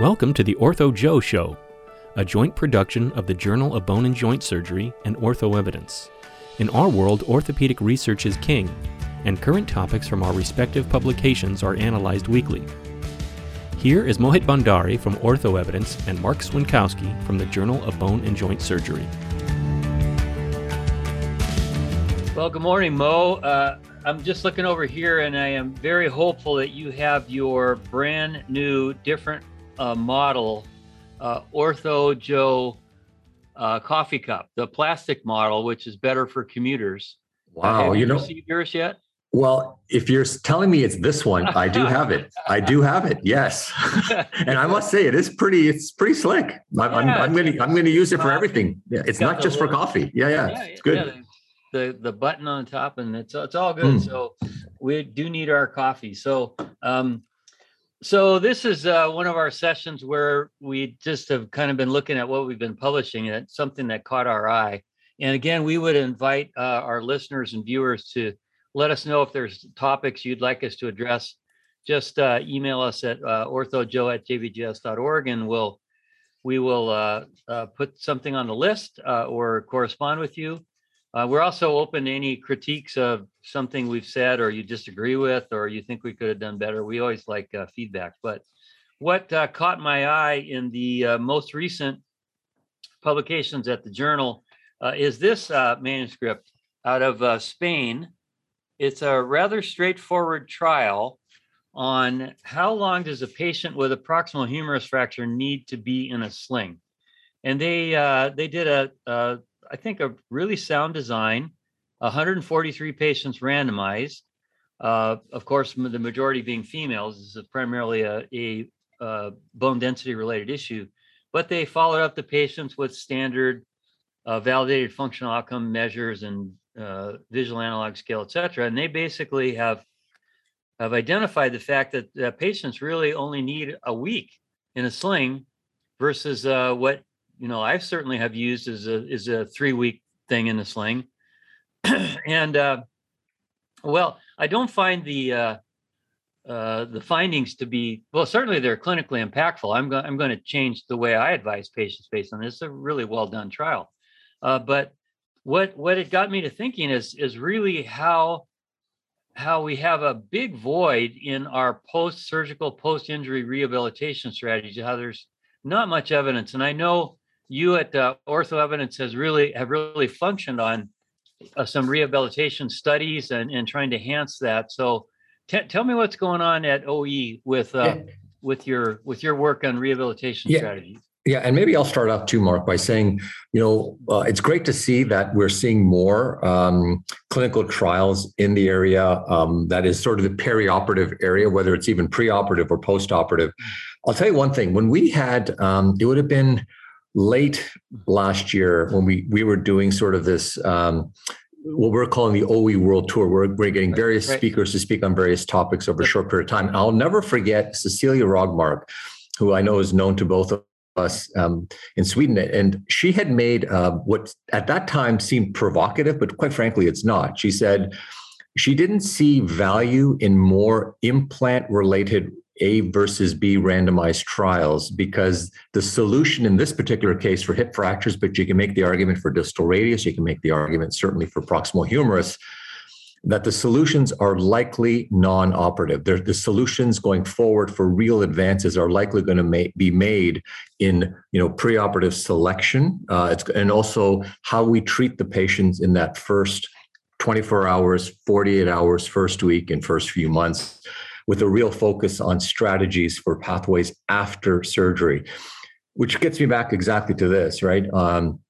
Welcome to the Ortho Joe Show, a joint production of the Journal of Bone and Joint Surgery and Ortho Evidence. In our world, orthopedic research is king, and current topics from our respective publications are analyzed weekly. Here is Mohit Bhandari from Ortho Evidence and Marc Swiontkowski from the Journal of Bone and Joint Surgery. Well, good morning, Mo. Uh, I'm just looking over here, and I am very hopeful that you have your brand new, different uh, model, uh, Ortho Joe uh, coffee cup, the plastic model, which is better for commuters. Wow, have you, you know, received yours yet? well, if you're telling me it's this one, I do have it. I do have it. Yes, and I must say it is pretty. It's pretty slick. I'm, I'm, Yeah, I'm going to I'm going to use it for everything. Yeah, it's not just for coffee. Yeah, yeah, it's good. yeah, the the button on top, and it's it's all good. Mm. So we do need our coffee. So um, so this is uh, one of our sessions where we just have kind of been looking at what we've been publishing, and it's something that caught our eye. And again, we would invite uh, our listeners and viewers to let us know if there's topics you'd like us to address. Just uh, email us at uh, orthojoe at jbjs.org, and we'll we will uh, uh, put something on the list uh, or correspond with you. Uh, we're also open to any critiques of something we've said or you disagree with or you think we could have done better. We always like uh, feedback. But what uh, caught my eye in the uh, most recent publications at the journal uh, is this uh, manuscript out of Spain. It's a rather straightforward trial on how long does a patient with a proximal humerus fracture need to be in a sling. And they uh, they did a, a I think a really sound design. 143 patients randomized. Uh, of course, the majority being females. This is primarily a, a uh, bone density related issue, but they followed up the patients with standard uh, validated functional outcome measures and uh, visual analog scale, et cetera. And they basically have have identified the fact that patients really only need a week in a sling versus uh, what you know I certainly have used as a is a three week thing in a sling, and uh, well, I don't find the uh, uh, the findings to be well. Certainly, they're clinically impactful. I'm going I'm going to change the way I advise patients based on this. It's a really well done trial, uh, but what what it got me to thinking is is really how how we have a big void in our post surgical post injury rehabilitation strategy. How there's not much evidence, and I know you at uh, Ortho Evidence has really have really functioned on uh, some rehabilitation studies and, and trying to enhance that. So t- tell me what's going on at OE with uh, Yeah. with your with your work on rehabilitation Yeah. strategies. Yeah, and maybe I'll start off too, Marc, by saying, you know, uh, it's great to see that we're seeing more um, clinical trials in the area um, that is sort of the perioperative area, whether it's even preoperative or postoperative. I'll tell you one thing: when we had, um, it would have been late last year when we we were doing sort of this. Um, what we're calling the OE World Tour. We're, we're getting various right. speakers to speak on various topics over a short period of time. I'll never forget Cecilia Rogmark, who I know is known to both of us um, in Sweden, and she had made uh, what at that time seemed provocative, but quite frankly, it's not. She said she didn't see value in more implant-related A versus B randomized trials because the solution in this particular case for hip fractures, but you can make the argument for distal radius, you can make the argument certainly for proximal humerus, that the solutions are likely non-operative. The solutions going forward for real advances are likely going to ma- be made in you know preoperative selection, uh, and also how we treat the patients in that first 24 hours, 48 hours, first week, and first few months, with a real focus on strategies for pathways after surgery. Which gets me back exactly to this, right? Um,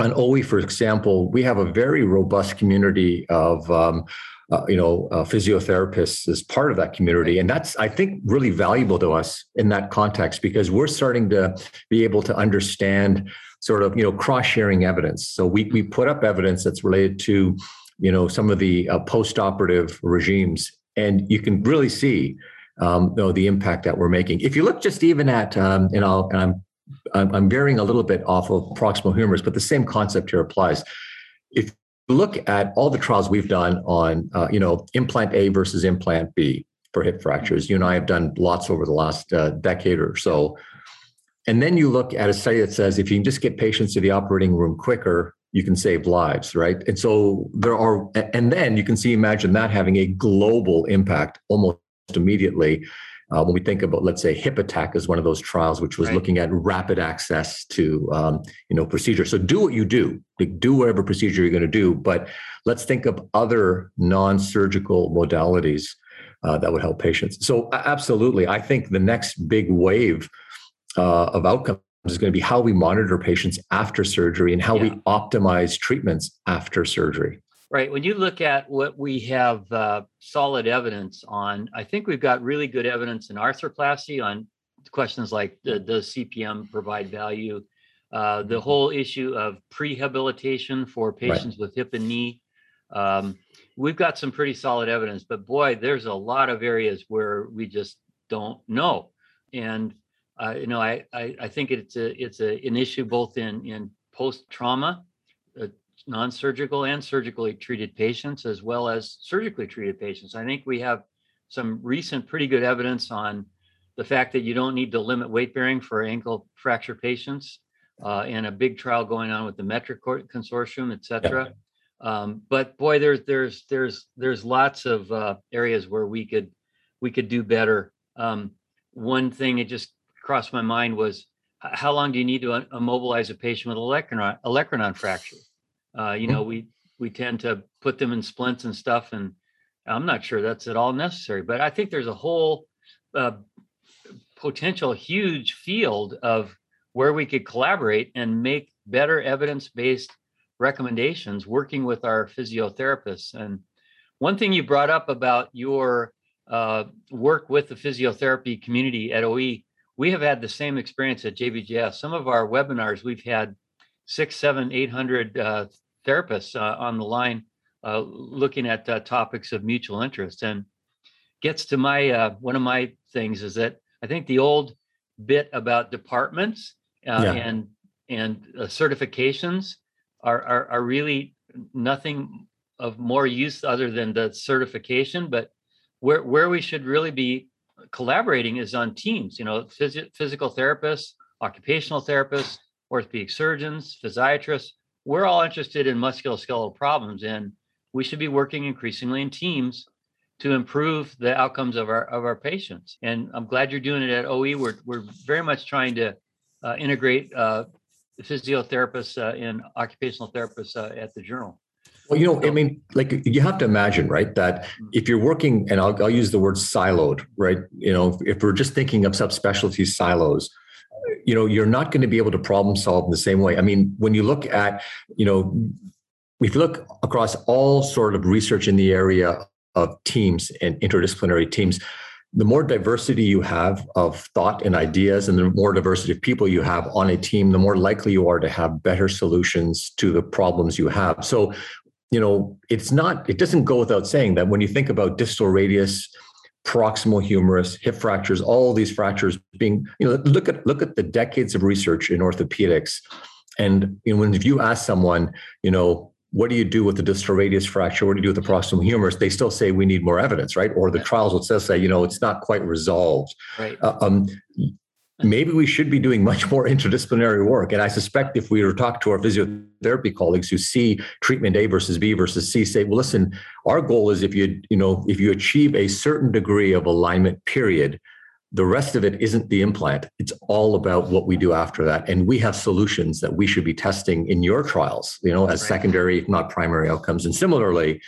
on OE, for example, we have a very robust community of um, uh, you know uh, physiotherapists as part of that community, and that's I think really valuable to us in that context because we're starting to be able to understand sort of you know cross sharing evidence. So we we put up evidence that's related to you know some of the uh, post operative regimes, and you can really see um, the impact that we're making. If you look just even at um, and I'll and I'm I'm, I'm veering a little bit off of proximal humerus, but the same concept here applies. If you look at all the trials we've done on, uh, you know, implant A versus implant B, for hip fractures. You and I have done lots over the last uh, decade or so. And then you look at a study that says if you can just get patients to the operating room quicker, you can save lives, right? And so there are, and then you can see, imagine that having a global impact almost immediately. Uh, when we think about, let's say, hip attack is one of those trials, which was right. looking at rapid access to, um, you know, procedure. So do what you do, like do whatever procedure you're going to do, but let's think of other non-surgical modalities uh, that would help patients. So absolutely, I think the next big wave uh, of outcomes is going to be how we monitor patients after surgery and how yeah. we optimize treatments after surgery. Right. When you look at what we have uh, solid evidence on, I think we've got really good evidence in arthroplasty on questions like does CPM provide value? Uh, the mm-hmm. whole issue of prehabilitation for patients right. with hip and knee. Um, we've got some pretty solid evidence, but boy, there's a lot of areas where we just don't know. And uh, you know, I, I, I think it's a it's a, an issue both in in post trauma, uh, non-surgical and surgically treated patients, as well as surgically treated patients. I think we have some recent pretty good evidence on the fact that you don't need to limit weight bearing for ankle fracture patients, uh, and a big trial going on with the METRC Consortium, et cetera. Um, but boy, there's there's there's there's lots of uh, areas where we could we could do better. Um, one thing it just crossed my mind was how long do you need to immobilize a patient with olecranon olecranon fracture? Uh, you know, we we tend to put them in splints and stuff, and I'm not sure that's at all necessary. But I think there's a whole uh, potential huge field of where we could collaborate and make better evidence-based recommendations working with our physiotherapists. And one thing you brought up about your uh, work with the physiotherapy community at OE we have had the same experience at JBJS. Some of our webinars, we've had six, seven, eight hundred uh, therapists uh, on the line uh, looking at uh, topics of mutual interest, and gets to my uh, one of my things is that I think the old bit about departments uh, yeah. and and certifications are, are are really nothing of more use other than the certification, but where where we should really be collaborating is on teams, you know, phys- physical therapists, occupational therapists, orthopedic surgeons, physiatrists. We're all interested in musculoskeletal problems, and we should be working increasingly in teams to improve the outcomes of our of our patients. And I'm glad you're doing it at OE. We're we're very much trying to uh, integrate uh, physiotherapists uh, and occupational therapists uh, at the journal. Well, you know, I mean, like you have to imagine, right, that mm. if you're working, and I'll, I'll use the word siloed, right? You know, if we're just thinking of subspecialty silos, you know, you're not going to be able to problem solve in the same way. I mean, when you look at, you know, if you look across all sort of research in the area of teams and interdisciplinary teams, the more diversity you have of thought and ideas and the more diversity of people you have on a team the more likely you are to have better solutions to the problems you have so you know, it's not, it doesn't go without saying that when you think about distal radius, proximal humerus, hip fractures, all these fractures being, you know, look at look at the decades of research in orthopedics. And you know, when if you ask someone, you know, what do you do with the distal radius fracture? What do you do with the proximal humerus? They still say we need more evidence, right? Or the trials will still say, you know, it's not quite resolved. Right. Uh, um, maybe we should be doing much more interdisciplinary work. And I suspect if we were to talk to our physiotherapy colleagues who see treatment A versus B versus C, say, well, listen, our goal is if you, you know, if you achieve a certain degree of alignment, period, the rest of it isn't the implant. It's all about what we do after that. And we have solutions that we should be testing in your trials, you know, as right. secondary, if not primary outcomes. And similarly,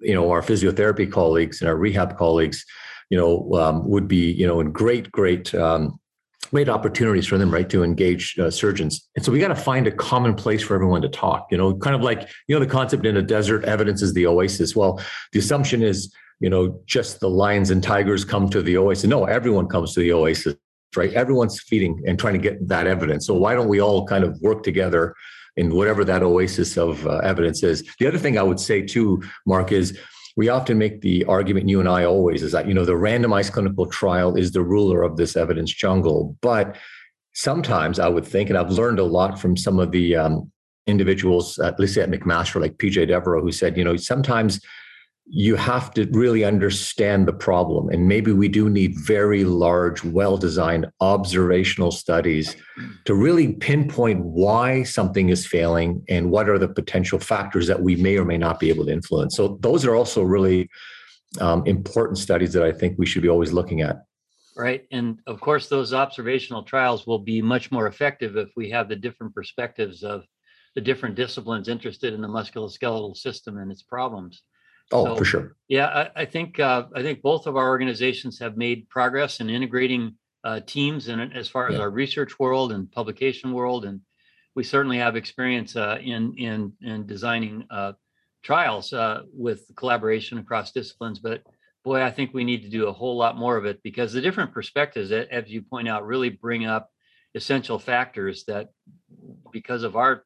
you know, our physiotherapy colleagues and our rehab colleagues, you know, um, would be, you know, in great, great um, great opportunities for them, right, to engage uh, surgeons. And so we got to find a common place for everyone to talk. You know, kind of like you know the concept in a desert, evidence is the oasis. Well, the assumption is you know just the lions and tigers come to the oasis. No, everyone comes to the oasis, right? Everyone's feeding and trying to get that evidence. So why don't we all kind of work together? in whatever that oasis of uh, evidence is. The other thing I would say too, Marc, is we often make the argument you and I always is that you know the randomized clinical trial is the ruler of this evidence jungle, but sometimes I would think, and I've learned a lot from some of the um, individuals, at least at McMaster, like PJ Devereaux, who said, you know, sometimes you have to really understand the problem. And maybe we do need very large, well designed observational studies to really pinpoint why something is failing and what are the potential factors that we may or may not be able to influence. So, those are also really um, important studies that I think we should be always looking at. Right. And of course, those observational trials will be much more effective if we have the different perspectives of the different disciplines interested in the musculoskeletal system and its problems. Oh, so, for sure. Yeah, I, I think uh, I think both of our organizations have made progress in integrating uh, teams and as far as yeah. our research world and publication world, and we certainly have experience uh, in in in designing uh, trials uh, with collaboration across disciplines. But boy, I think we need to do a whole lot more of it because the different perspectives, as you point out, really bring up essential factors that, because of our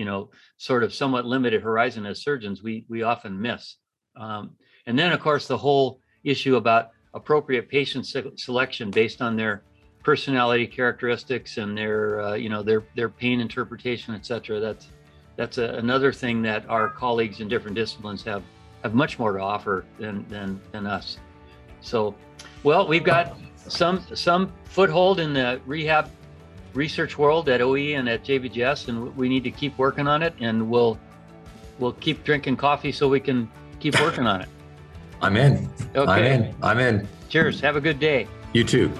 you know, sort of somewhat limited horizon as surgeons, we we often miss. Um, and then, of course, the whole issue about appropriate patient se- selection based on their personality characteristics and their uh, you know their their pain interpretation, etc. That's that's a, another thing that our colleagues in different disciplines have have much more to offer than than than us. So, well, we've got some some foothold in the rehab research world at OE and at JBJS, and we need to keep working on it. And we'll we'll keep drinking coffee so we can keep working on it. I'm in. Okay. I'm in. I'm in. Cheers. Have a good day. You too.